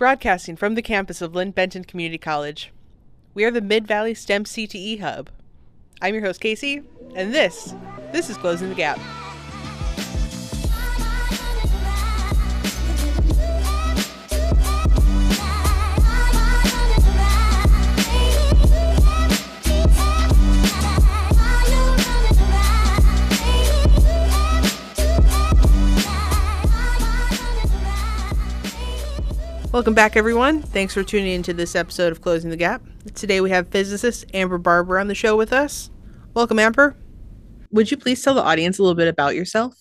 Broadcasting from the campus of Linn Benton Community College, we are the Mid Valley STEM CTE Hub. I'm your host, Casey, and this, this is Closing the Gap. Welcome back, everyone. Thanks for tuning into this episode of Closing the Gap. Today we have physicist Amber Barber on the show with us. Welcome, Amber. Would you please tell the audience a little bit about yourself?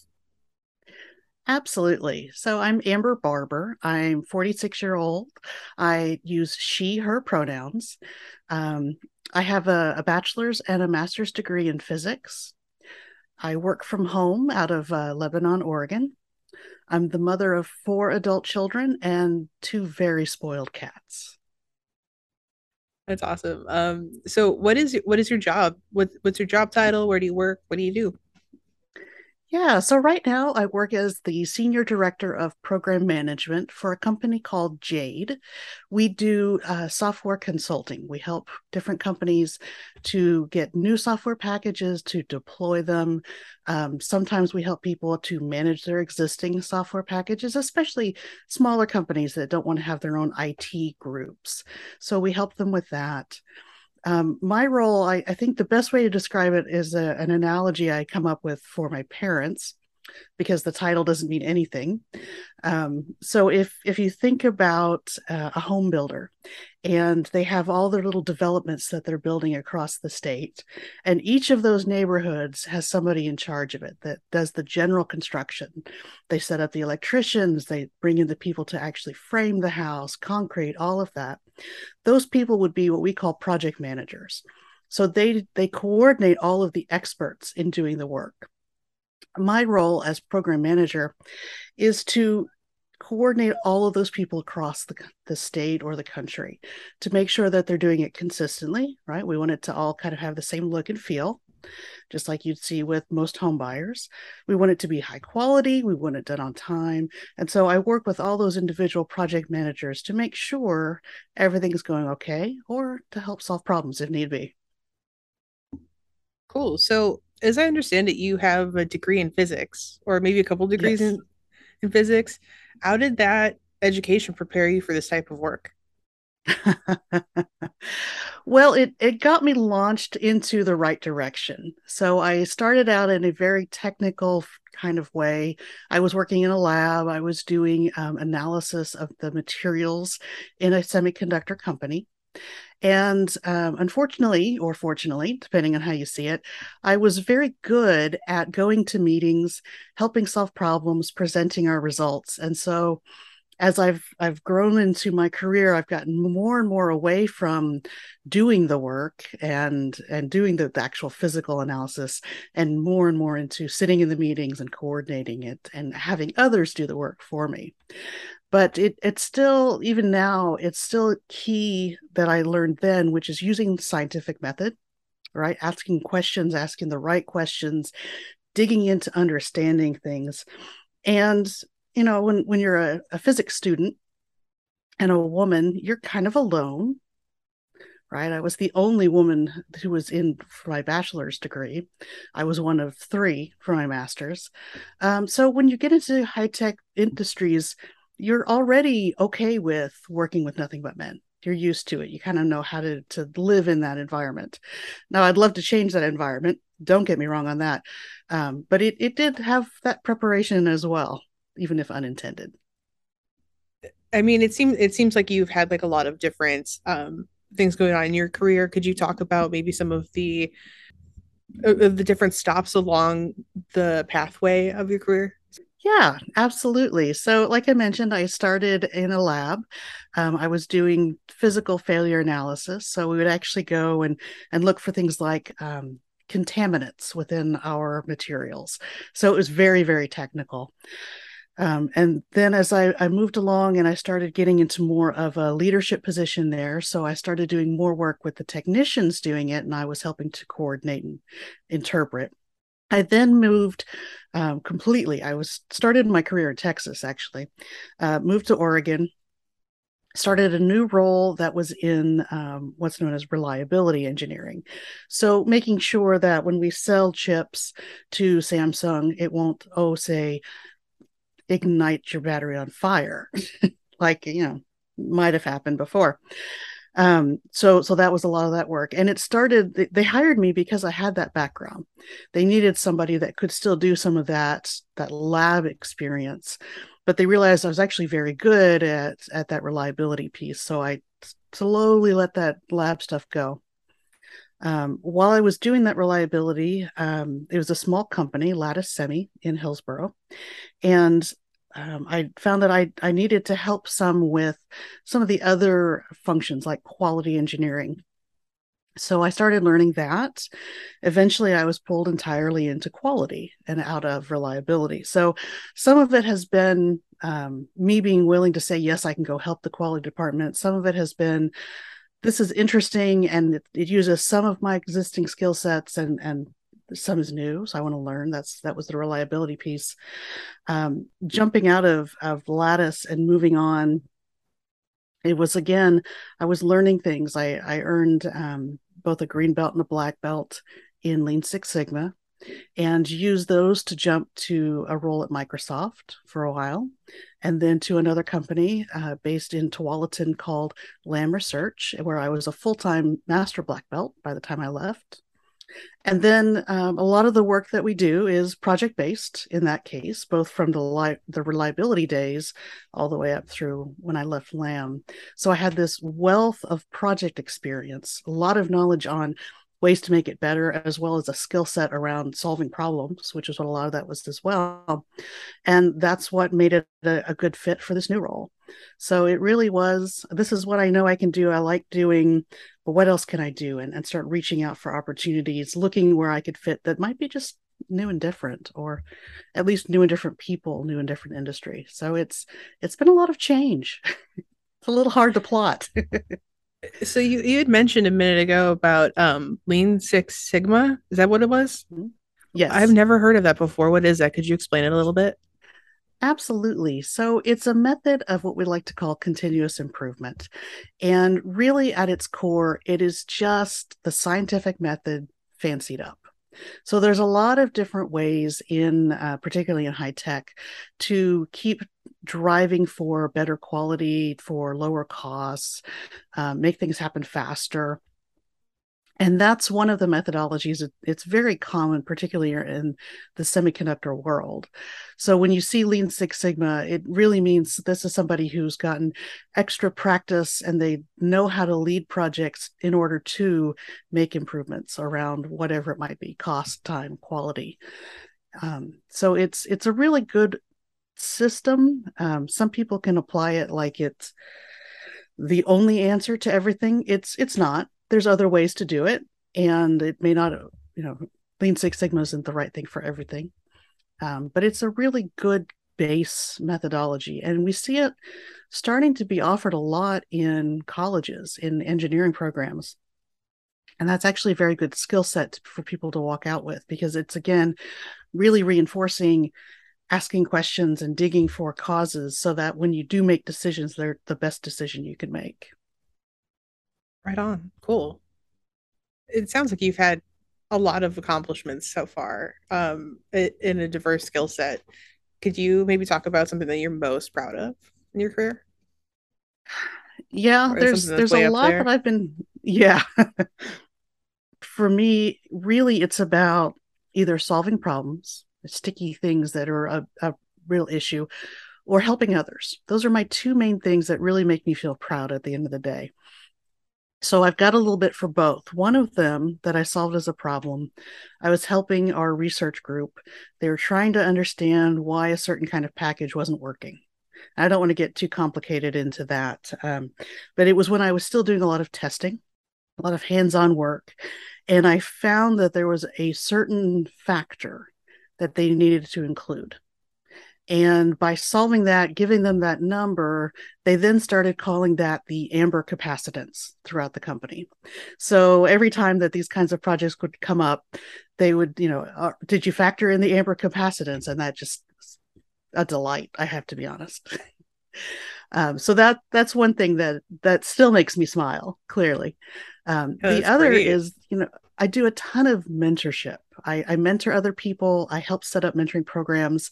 Absolutely. So I'm Amber Barber. I'm 46 year old. I use she, her pronouns. Um, I have a, a, bachelor's and a master's degree in physics. I work from home out of uh, Lebanon, Oregon. I'm the mother of four adult children and two very spoiled cats. That's awesome. Um, so what is what is your job? What what's your job title? Where do you work? What do you do? Yeah, so right now I work as the Senior Director of Program Management for a company called Jade. We do uh, software consulting. We help different companies to get new software packages, to deploy them. Um, sometimes we help people to manage their existing software packages, especially smaller companies that don't want to have their own IT groups. So we help them with that. Um, my role, I, I, think the best way to describe it is a, an analogy I come up with for my parents because the title doesn't mean anything. Um, so if if you think about uh, a home builder and they have all their little developments that they're building across the state, and each of those neighborhoods has somebody in charge of it that does the general construction. They set up the electricians, they bring in the people to actually frame the house, concrete, all of that. Those people would be what we call project managers. So they they coordinate all of the experts in doing the work. My role as program manager is to coordinate all of those people across the, the state or the country to make sure that they're doing it consistently right? We want it to all kind of have the same look and feel just like you'd see with most home buyers we want it to be high quality we want it done on time and so i work with all those individual project managers to make sure everything is going okay or to help solve problems if need be cool so as I understand it, you have a degree in physics, or maybe a couple degrees yes. in, in physics. How did that education prepare you for this type of work? well, it, it got me launched into the right direction. So I started out in a very technical kind of way. I was working in a lab, I was doing um, analysis of the materials in a semiconductor company. And um, unfortunately, or fortunately, depending on how you see it, I was very good at going to meetings, helping solve problems, presenting our results. And so as I've I've grown into my career, I've gotten more and more away from doing the work and and doing the, the, actual physical analysis, and more and more into sitting in the meetings and coordinating it and having others do the work for me. But it it's still even now it's still key that i learned then which is using the scientific method right? Asking questions asking the right questions digging into understanding things. And you know when when you're a, a physics student and a woman you're kind of alone right? I was the only woman who was in for my bachelor's degree. I was one of three for my master's. Um, so when you get into high tech industries you're already okay with working with nothing but men. You're used to it. You kind of know how to to live in that environment. Now i'd love to change that environment. Don't get me wrong on that. Um, but it, it did have that preparation as well even if unintended i mean it seems it seems like you've had like a lot of different um, things going on in your career could you talk about maybe some of the of the different stops along the pathway of your career yeah, absolutely. So, like I mentioned, I started in a lab. Um, I was doing physical failure analysis. So, we would actually go and, and look for things like um, contaminants within our materials. So, it was very, very technical. Um, and then as I, I, moved along and I started getting into more of a leadership position there, so I started doing more work with the technicians doing it, and I was helping to coordinate and interpret. I then moved um, completely. I was started my career in Texas, actually, uh, moved to Oregon, started a new role that was in um, what's known as reliability engineering. So, making sure that when we sell chips to Samsung, it won't, oh, say, ignite your battery on fire, like, you know, might have happened before. Um, so, so that was a lot of that work. And it started, they, hired me because I had that background. They needed somebody that could still do some of that, that lab experience but they realized I was actually very good at at that reliability piece. So I slowly let that lab stuff go. Um, while I was doing that reliability, um, it was a small company, Lattice Semi in Hillsboro, and um, I found that I I needed to help some with some of the other functions like quality engineering so I started learning that. Eventually, I was pulled entirely into quality and out of reliability. So some of it has been um, me being willing to say, yes, I can go help the quality department. Some of it has been, this is interesting and it, it uses some of my existing skill sets and, and some is new so i want to learn. That's that was the reliability piece. Um, jumping out of of lattice and moving on it was again i was learning things. I i earned um, both a green belt and a black belt in lean six sigma and use those to jump to a role at microsoft for a while and then to another company uh, based in tualatin called lam research where i was a full-time master black belt by the time i left and then um, a lot of the work that we do is project based in that case, both from the li- the reliability days all the way up through when I left LAM. So I had this wealth of project experience, a lot of knowledge on ways to make it better, as well as a skill set around solving problems, which is what a lot of that was as well. And that's what made it a, a good fit for this new role. So it really was this is what I know I can do. I like doing, but what else can I do? And, and start reaching out for opportunities, looking where I could fit that might be just new and different or at least new and different people new and different industry so it's it's been a lot of change it's a little hard to plot so you, you had mentioned a minute ago about um lean six sigma is that what it was mm-hmm. yes i've never heard of that before what is that could you explain it a little bit Absolutely. So it's a method of what we like to call continuous improvement. And really, at its core, it is just the scientific method fancied up. So there's a lot of different ways in, uh, particularly in high tech, to keep driving for better quality, for lower costs, uh, make things happen faster and that's one of the methodologies it's very common particularly in the semiconductor world. So when you see lean six sigma it really means this is somebody who's gotten extra practice and they know how to lead projects in order to make improvements around whatever it might be cost time quality. Um, so it's it's a really good system. Um, some people can apply it like it's the only answer to everything. It's it's not there's other ways to do it and it may not you know lean six sigma isn't the right thing for everything. Um, but it's a really good base methodology and we see it starting to be offered a lot in colleges in engineering programs. And that's actually a very good skill set for people to walk out with because it's again really reinforcing asking questions and digging for causes so that when you do make decisions they're the best decision you can make Right on. Cool. It sounds like you've had a lot of accomplishments so far um, in a diverse skill set. Could you maybe talk about something that you're most proud of in your career? Yeah, there's there's a lot there? that I've been yeah. For me, really it's about either solving problems, sticky things that are a, a real issue, or helping others. Those are my two main things that really make me feel proud at the end of the day. So I've got a little bit for both. One of them that I solved as a problem, I was helping our research group. They were trying to understand why a certain kind of package wasn't working. I don't want to get too complicated into that, um, but it was when I was still doing a lot of testing, a lot of hands-on work, and I found that there was a certain factor that they needed to include. And by solving that, giving them that number, they then started calling that the amber capacitance throughout the company. So every time that these kinds of projects would come up, they would, you know, uh, did you factor in the amber capacitance? And that just a delight, I have to be honest. Um, so that that's one thing that that still makes me smile. Clearly, um, oh, the other great. is you know I do a ton of mentorship. I, I, mentor other people. I help set up mentoring programs,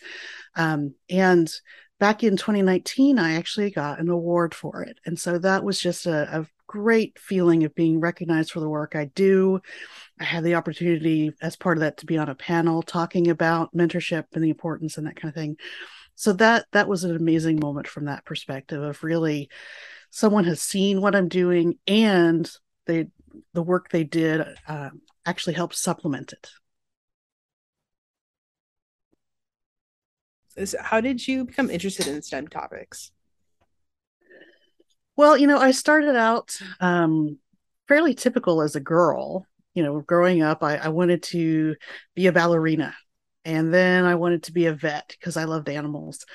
um, and back in 2019, I actually got an award for it, and so that was just a, a great feeling of being recognized for the work I do. I had the opportunity as part of that to be on a panel talking about mentorship and the importance and that kind of thing. So that that was an amazing moment from that perspective of really someone has seen what I'm doing and they the work they did uh, actually helped supplement it. So how did you become interested in STEM topics? Well, you know, I started out um, fairly typical as a girl. You know, growing up, I, I wanted to be a ballerina, and then I wanted to be a vet because I loved animals.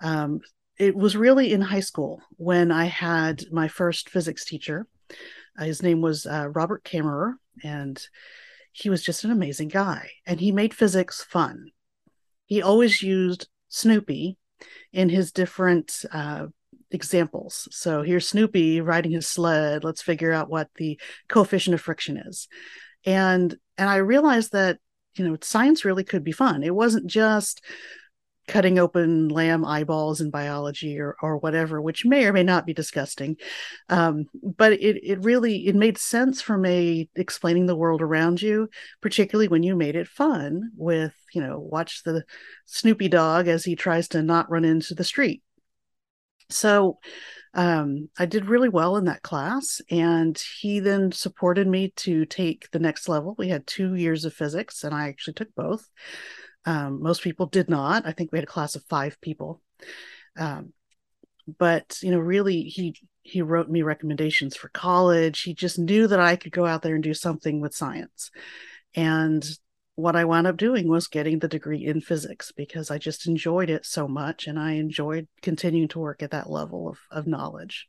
Um, it was really in high school when I had my first physics teacher. Uh, his name was uh, Robert Kammerer, and he was just an amazing guy. And he made physics fun. He always used Snoopy in his different uh, examples. So here's Snoopy riding his sled. Let's figure out what the coefficient of friction is. And and I realized that you know science really could be fun. It wasn't just cutting open lamb eyeballs in biology or or whatever, which may or may not be disgusting. Um, but it it really it made sense from a explaining the world around you, particularly when you made it fun with you know watch the Snoopy dog as he tries to not run into the street so um, I did really well in that class, and he then supported me to take the next level. We had two years of physics, and I actually took both. Um, most people did not. I think we had a class of five people. Um, but you know, really, he he wrote me recommendations for college. He just knew that I could go out there and do something with science, and what I wound up doing was getting the degree in physics because I just enjoyed it so much and I enjoyed continuing to work at that level of, of knowledge.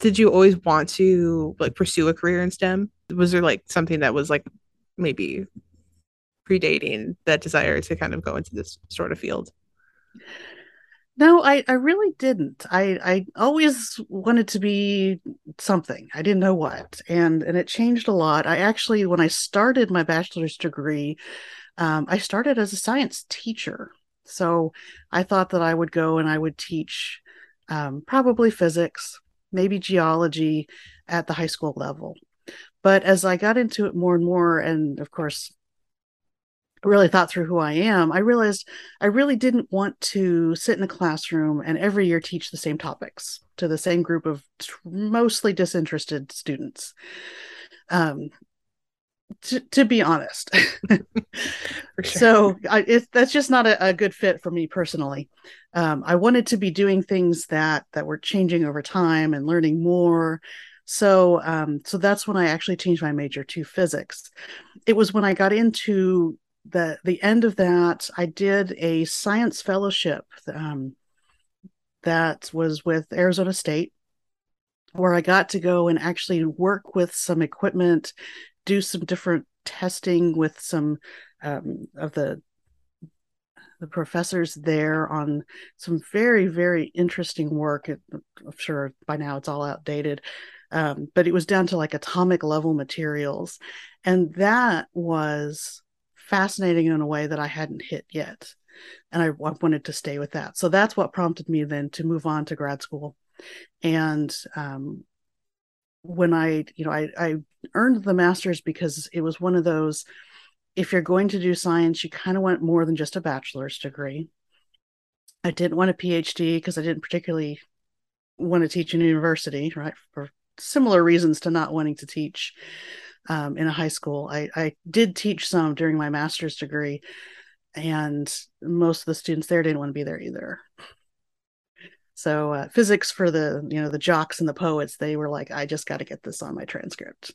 Did you always want to like pursue a career in STEM? Was there like something that was like maybe predating that desire to kind of go into this sort of field? No, I, I really didn't. I, I always wanted to be something. I didn't know what. And and it changed a lot. I actually when I started my bachelor's degree, um, I started as a science teacher. So I thought that I would go and I would teach um, probably physics, maybe geology at the high school level. But as I got into it more and more, and of course, really thought through who I am, I realized I really didn't want to sit in a classroom and every year teach the same topics to the same group of mostly disinterested students. Um, to, to be honest, sure. so I, it, that's just not a, a, good fit for me personally. Um, I wanted to be doing things that that were changing over time and learning more. So, um, so that's when I actually changed my major to physics. It was when I got into the the end of that, I did a science fellowship um, that was with Arizona State, where I got to go and actually work with some equipment, do some different testing with some um, of the the professors there on some very very interesting work. I'm sure by now it's all outdated, um, but it was down to like atomic level materials, and that was fascinating in a way that I hadn't hit yet. And I, I wanted to stay with that. So that's what prompted me then to move on to grad school. And um, when I, you know, I, I earned the master's because it was one of those, if you're going to do science, you kind of want more than just a bachelor's degree. I didn't want a PhD because I didn't particularly want to teach in university, right? For similar reasons to not wanting to teach um, in a high school. I, I did teach some during my master's degree, and most of the students there didn't want to be there either. So uh, physics for the you know the jocks and the poets, they were like, I just got to get this on my transcript.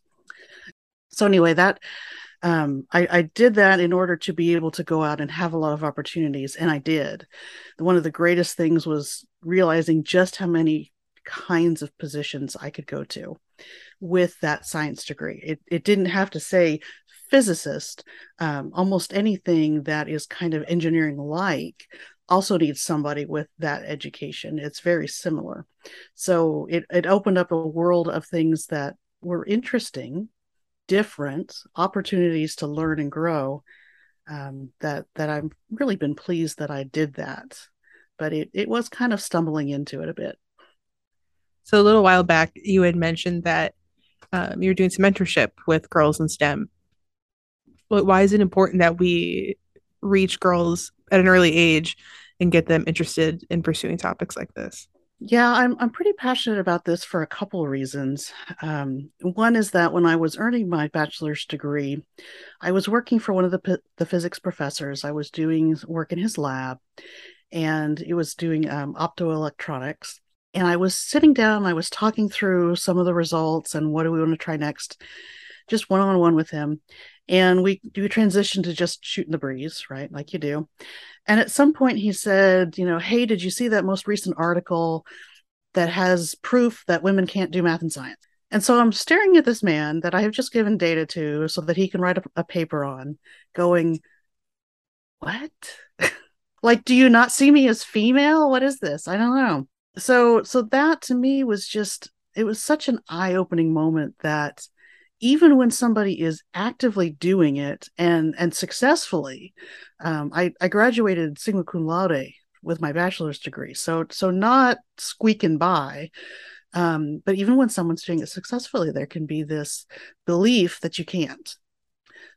So anyway, that um, I, I, did that in order to be able to go out and have a lot of opportunities, and I did. One of the greatest things was realizing just how many kinds of positions I could go to with that science degree. It, it didn't have to say physicist, um, almost anything that is kind of engineering like also needs somebody with that education. It's very similar. So it, it opened up a world of things that were interesting, different, opportunities to learn and grow. Um, that that I've really been pleased that I did that. But it, it was kind of stumbling into it a bit. So a little while back, you had mentioned that um, you were doing some mentorship with girls in STEM. But Why is it important that we reach girls at an early age and get them interested in pursuing topics like this? Yeah, I'm I'm pretty passionate about this for a couple of reasons. Um, one is that when I was earning my bachelor's degree, I was working for one of the the physics professors. I was doing work in his lab, and it was doing um, optoelectronics. And I was sitting down, I was talking through some of the results and what do we want to try next, just one on one with him and we do transition to just shooting the breeze, right? Like you do. And at some point he said, you know, hey, did you see that most recent article that has proof that women can't do math and science? And so I'm staring at this man that I have just given data to so that he can write a, a paper on, going, what? like, do you not see me as female? What is this? I don't know. So, so that to me was just, it was such an eye opening moment that even when somebody is actively doing it and and successfully um, I, I graduated summa cum laude with my bachelor's degree. So so not squeaking by um, but even when someone's doing it successfully there can be this belief that you can't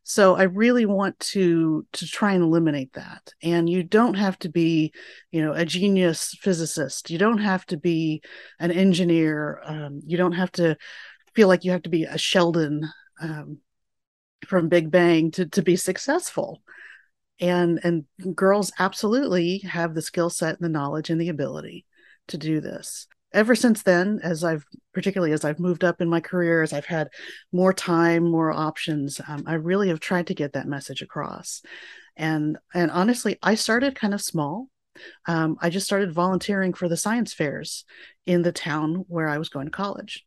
so i really want to to try and eliminate that and you don't have to be you know a genius physicist you don't have to be an engineer um, you don't have to feel like you have to be a Sheldon um, from Big Bang to to be successful. And and girls absolutely have the skill set and the knowledge and the ability to do this. Ever since then, as I've particularly as I've moved up in my career, as I've had more time, more options, um, I really have tried to get that message across. And and honestly, I started kind of small. Um, I just started volunteering for the science fairs in the town where I was going to college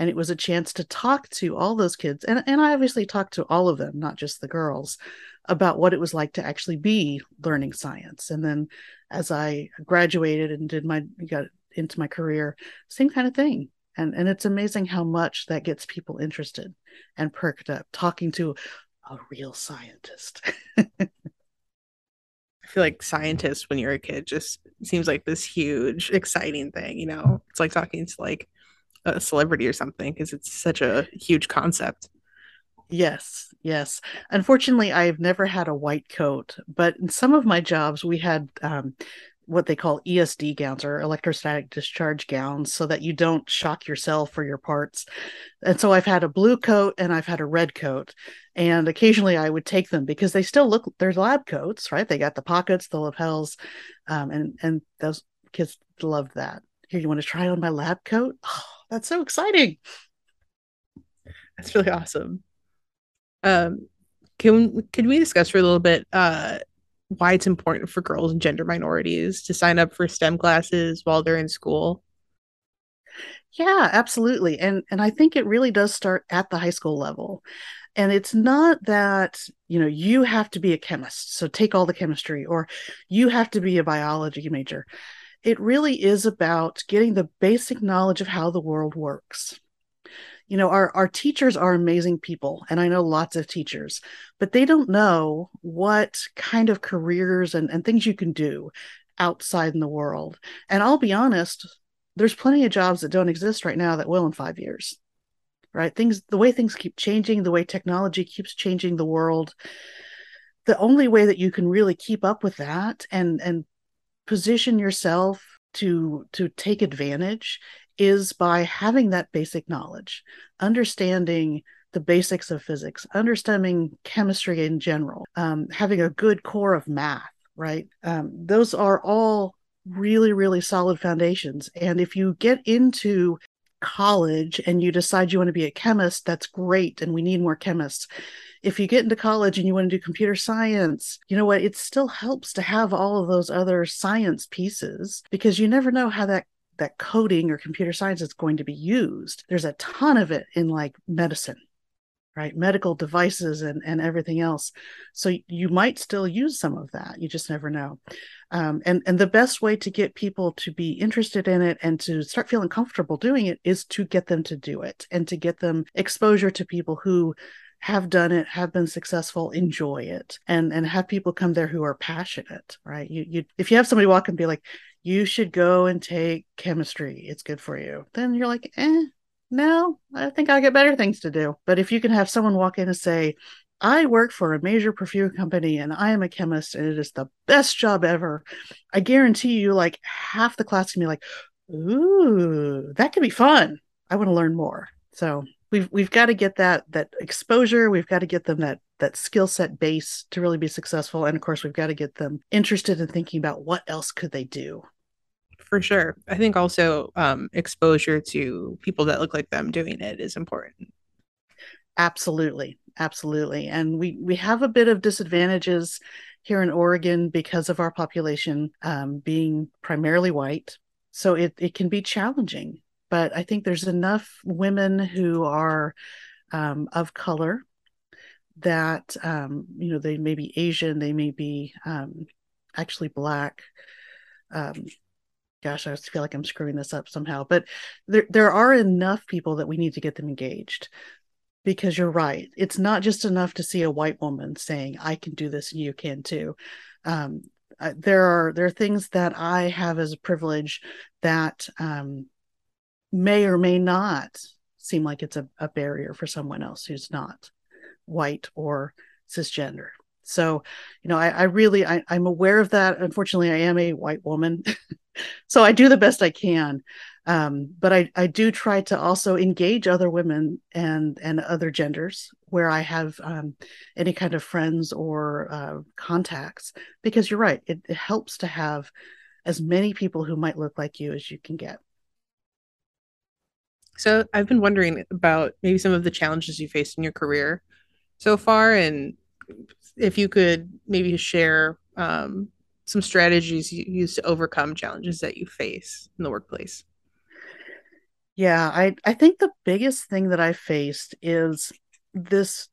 and it was a chance to talk to all those kids and, and i obviously talked to all of them not just the girls about what it was like to actually be learning science and then as i graduated and did my got into my career same kind of thing and and it's amazing how much that gets people interested and perked up talking to a real scientist I feel like scientists when you're a kid just seems like this huge exciting thing, you know. It's like talking to like a celebrity or something because it's such a huge concept. Yes, yes. Unfortunately, I've never had a white coat, but in some of my jobs, we had um, what they call ESD gowns or electrostatic discharge gowns so that you don't shock yourself or your parts. And so I've had a blue coat and I've had a red coat. And occasionally I would take them because they still look, there's lab coats, right? They got the pockets, the lapels, um, and, and those kids love that. Here, you want to try on my lab coat? Oh, that's so exciting. That's really awesome. Um, can can we discuss for a little bit uh why it's important for girls and gender minorities to sign up for STEM classes while they're in school? Yeah, absolutely. And and I think it really does start at the high school level. And it's not that, you know, you have to be a chemist, so take all the chemistry or you have to be a biology major it really is about getting the basic knowledge of how the world works. You know, our, our teachers are amazing people, and I know lots of teachers, but they don't know what kind of careers and, and things you can do outside in the world. And I'll be honest, there's plenty of jobs that don't exist right now that will in five years. Right? Things, the way things keep changing, the way technology keeps changing the world, the only way that you can really keep up with that and and position yourself to to take advantage is by having that basic knowledge understanding the basics of physics understanding chemistry in general um, having a good core of math right? Um, those are all really really solid foundations. And if you get into college and you decide you want to be a chemist that's great and we need more chemists. If you get into college and you want to do computer science, you know what? It still helps to have all of those other science pieces because you never know how that that coding or computer science is going to be used. There's a ton of it in like medicine. right? Medical devices and, and everything else. So you might still use some of that. You just never know. Um, and, and the best way to get people to be interested in it and to start feeling comfortable doing it is to get them to do it and to get them exposure to people who have done it, have been successful, enjoy it, and and have people come there who are passionate, right? You you if you have somebody walk and be like, you should go and take chemistry, it's good for you. Then you're like, eh, no, I think I get better things to do. But if you can have someone walk in and say, I work for a major perfume company and I am a chemist and it is the best job ever, I guarantee you, like half the class can be like, ooh, that could be fun. I want to learn more. So we've we've got to get that that exposure. We've got to get them that that skill set base to really be successful. And of course, we've got to get them interested in thinking about what else could they do for sure. I think also um, exposure to people that look like them doing it is important. Absolutely, absolutely, and we we have a bit of disadvantages here in Oregon because of our population um, being primarily white. So it it can be challenging, but I think there's enough women who are um, of color that um, you know they may be Asian, they may be um, actually black, um, gosh, I feel like I'm screwing this up somehow, but there there are enough people that we need to get them engaged. Because you're right, it's not just enough to see a white woman saying, "I can do this, and you can too." Um, there are there are things that I have as a privilege that um, may or may not seem like it's a, a barrier for someone else who's not white or cisgender. So, you know, I, I really I, I'm aware of that. Unfortunately, I am a white woman, so I do the best I can. Um, but I, I do try to also engage other women and and other genders where I have um, any kind of friends or uh, contacts because you're right. It, it helps to have as many people who might look like you as you can get. So I've been wondering about maybe some of the challenges you faced in your career so far and if you could maybe share um, some strategies you use to overcome challenges that you face in the workplace. Yeah, I I think the biggest thing that I faced is this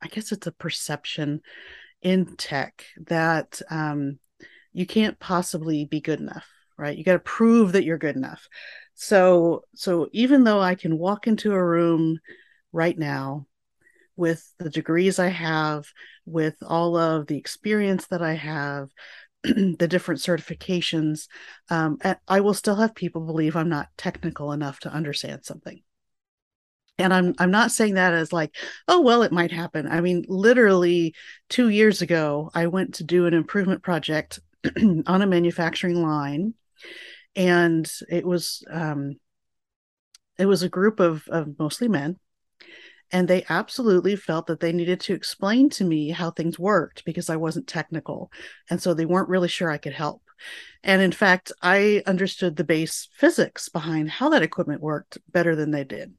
I guess it's a perception in tech that um, you can't possibly be good enough, right? You got to prove that you're good enough. So so even though I can walk into a room right now with the degrees I have, with all of the experience that I have, the different certifications, um, I will still have people believe I'm not technical enough to understand something. And I'm I'm not saying that as like, oh well, it might happen. I mean, literally two years ago, I went to do an improvement project on a manufacturing line, and it was um, it was a group of of mostly men and they absolutely felt that they needed to explain to me how things worked because I wasn't technical. And so they weren't really sure I could help. And in fact, I understood the base physics behind how that equipment worked better than they did.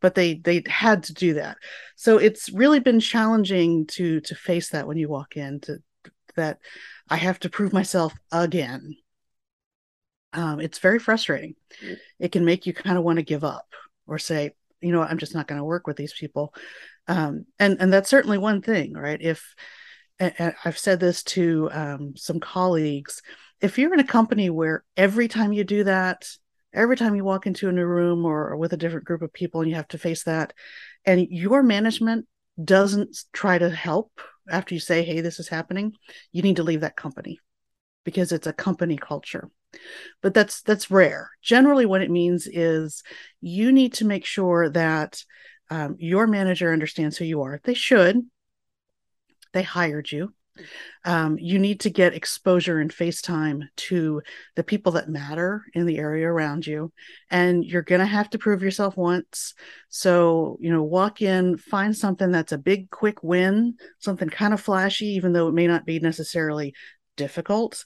But they they had to do that. So it's really been challenging to to face that when you walk in to that I have to prove myself again. Um, it's very frustrating. Mm. It can make you kind of want to give up or say, you know i'm just not going to work with these people. Um, and and that's certainly one thing right? If i've said this to um, some colleagues if you're in a company where every time you do that every time you walk into a new room or, or with a different group of people and you have to face that and your management doesn't try to help after you say hey this is happening you need to leave that company because it's a company culture but that's that's rare. Generally what it means is you need to make sure that um, your manager understands who you are. They should. They hired you. Um, you need to get exposure and face time to the people that matter in the area around you and you're going to have to prove yourself once. So you know walk in find something that's a big quick win something kind of flashy even though it may not be necessarily difficult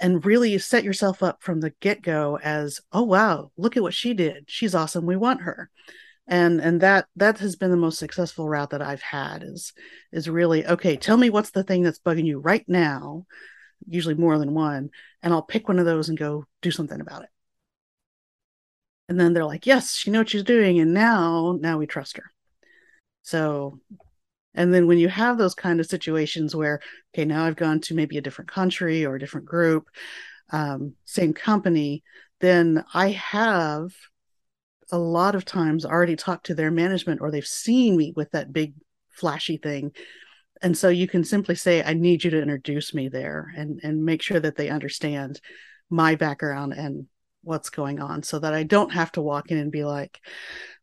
and really set yourself up from the get-go as oh wow look at what she did. She's awesome. We want her. And and that that has been the most successful route that i've had is is really okay tell me what's the thing that's bugging you right now usually more than one and i'll pick one of those and go do something about it. And then they're like yes she knows what she's doing and now now we trust her. So, and then when you have those kind of situations where, okay, now I've gone to maybe a different country or a different group, um, same company, then I have a lot of times already talked to their management or they've seen me with that big flashy thing. And so you can simply say i need you to introduce me there and and make sure that they understand my background and what's going on so that i don't have to walk in and be like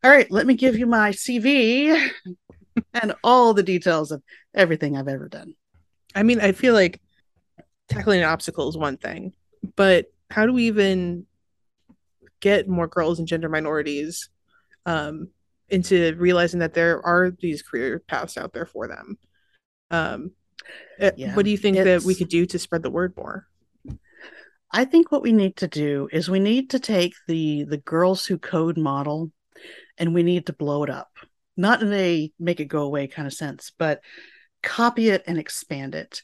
all right let me give you my cv and all the details of everything i've ever done i mean i feel like tackling an obstacle is one thing but how do we even get more girls and gender minorities um, into realizing that there are these career paths out there for them. Um, eh, yeah, what do you think that we could do to spread the word more? I think what we need to do is we need to take the the girls who code model and we need to blow it up. Not in a make it go away kind of sense, but copy it and expand it.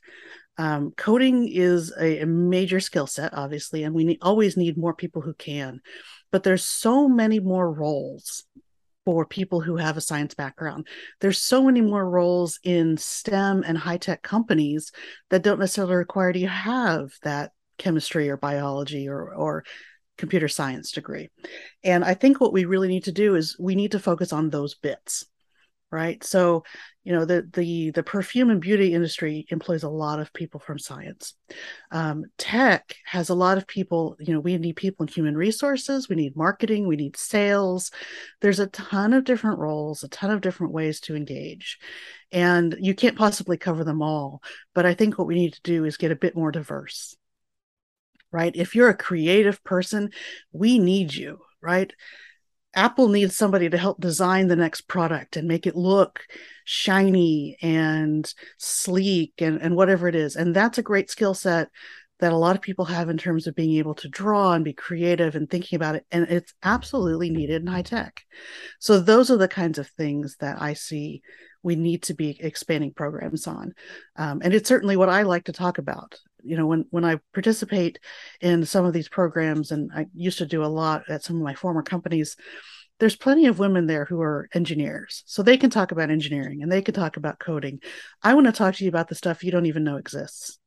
Um, coding is a, a major skill set, obviously, and we always need more people who can. But there's so many more roles for people who have a science background. There's so many more roles in STEM and high tech companies that don't necessarily require you have that chemistry or biology or or computer science degree. And I think what we really need to do is we need to focus on those bits right? So you know the the the perfume and beauty industry employs a lot of people from science. Um, tech has a lot of people you know we need people in human resources we need marketing we need sales. There's a ton of different roles a ton of different ways to engage. And you can't possibly cover them all but i think what we need to do is get a bit more diverse right if you're a creative person we need you right Apple needs somebody to help design the next product and make it look shiny and sleek and, and whatever it is. And that's a great skill set that a lot of people have in terms of being able to draw and be creative and thinking about it. And it's absolutely needed in high tech. So those are the kinds of things that I see we need to be expanding programs on. Um, and it's certainly what I like to talk about you know when when i participate in some of these programs and i used to do a lot at some of my former companies there's plenty of women there who are engineers. So they can talk about engineering and they can talk about coding. I want to talk to you about the stuff you don't even know exists.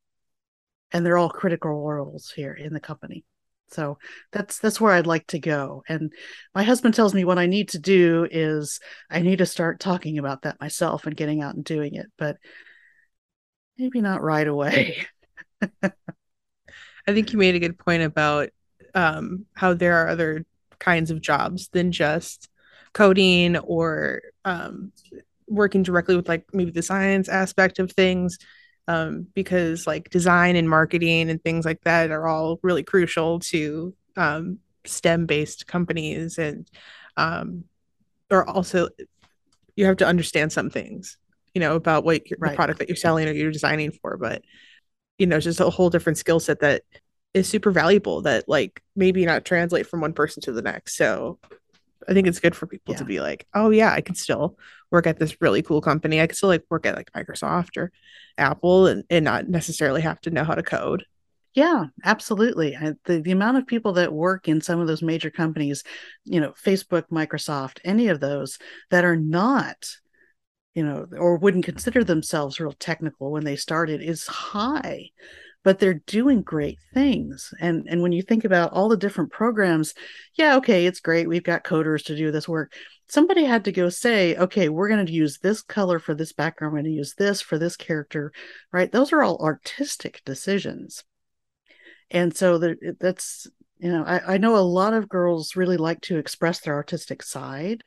And they're all critical roles here in the company. So that's that's where i'd like to go. And my husband tells me what i need to do is i need to start talking about that myself and getting out and doing it but maybe not right away I think you made a good point about um, how there are other kinds of jobs than just coding or um, working directly with like maybe the science aspect of things um, because like design and marketing and things like that are all really crucial to um, STEM based companies and um, or also you have to understand some things you know about what right. the product that you're selling or you're designing for but you know just a whole different skill set that is super valuable that like maybe not translate from one person to the next so i think it's good for people yeah. to be like oh yeah i can still work at this really cool company i can still like work at like microsoft or apple and, and not necessarily have to know how to code yeah, absolutely. I, the, the amount of people that work in some of those major companies, you know, Facebook, Microsoft, any of those that are not you know, or wouldn't consider themselves real technical when they started is high, but they're doing great things. And and when you think about all the different programs, yeah, okay, it's great. We've got coders to do this work. Somebody had to go say, okay, we're going to use this color for this background. We're going to use this for this character, right? Those are all artistic decisions. And so the, that's, you know, I, I know a lot of girls really like to express their artistic side.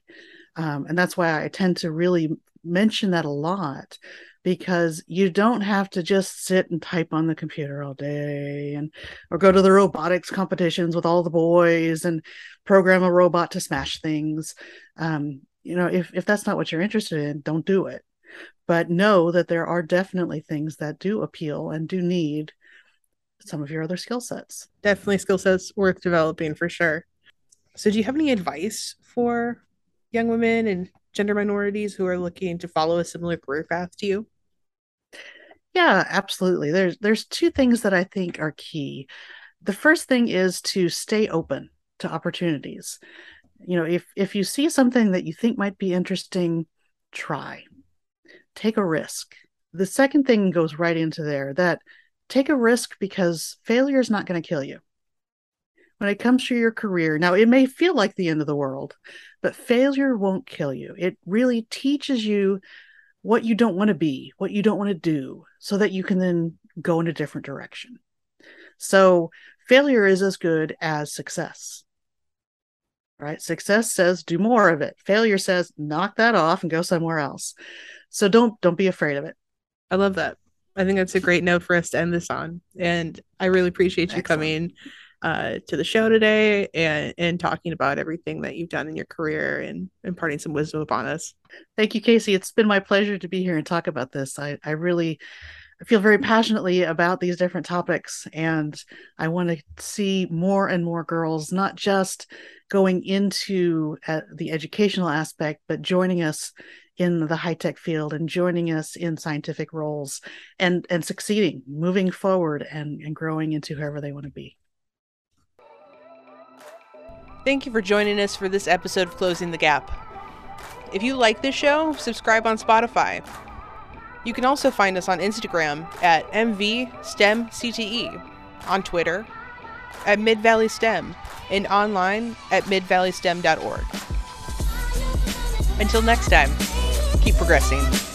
Um, and that's why I tend to really mention that a lot because you don't have to just sit and type on the computer all day and or go to the robotics competitions with all the boys and program a robot to smash things. Um, you know if, if that's not what you're interested in don't do it. But know that there are definitely things that do appeal and do need some of your other skill sets. Definitely skill sets worth developing for sure. So do you have any advice for young women and gender minorities who are looking to follow a similar career path to you? Yeah, absolutely. There's there's two things that I think are key. The first thing is to stay open to opportunities. You know, if if you see something that you think might be interesting, try, take a risk. The second thing goes right into there that take a risk because failure is not going to kill you. When it comes to your career, now it may feel like the end of the world, but failure won't kill you. It really teaches you what you don't want to be, what you don't want to do, so that you can then go in a different direction. So failure is as good as success. Right? Success says do more of it. Failure says knock that off and go somewhere else. So don't don't be afraid of it. I love that. I think that's a great note for us to end this on. And I really appreciate you Excellent. coming uh, to the show today and, and talking about everything that you've done in your career and imparting some wisdom upon us. Thank you, Casey. It's been my pleasure to be here and talk about this. I, I really I feel very passionately about these different topics, and I want to see more and more girls not just going into uh, the educational aspect, but joining us in the high tech field and joining us in scientific roles and and succeeding, moving forward, and and growing into whoever they want to be. Thank you for joining us for this episode of Closing the Gap. If you like this show, subscribe on Spotify. You can also find us on Instagram at MVSTEMCTE, on Twitter at Mid Valley STEM, and online at midvalleystem.org. Until next time, keep progressing.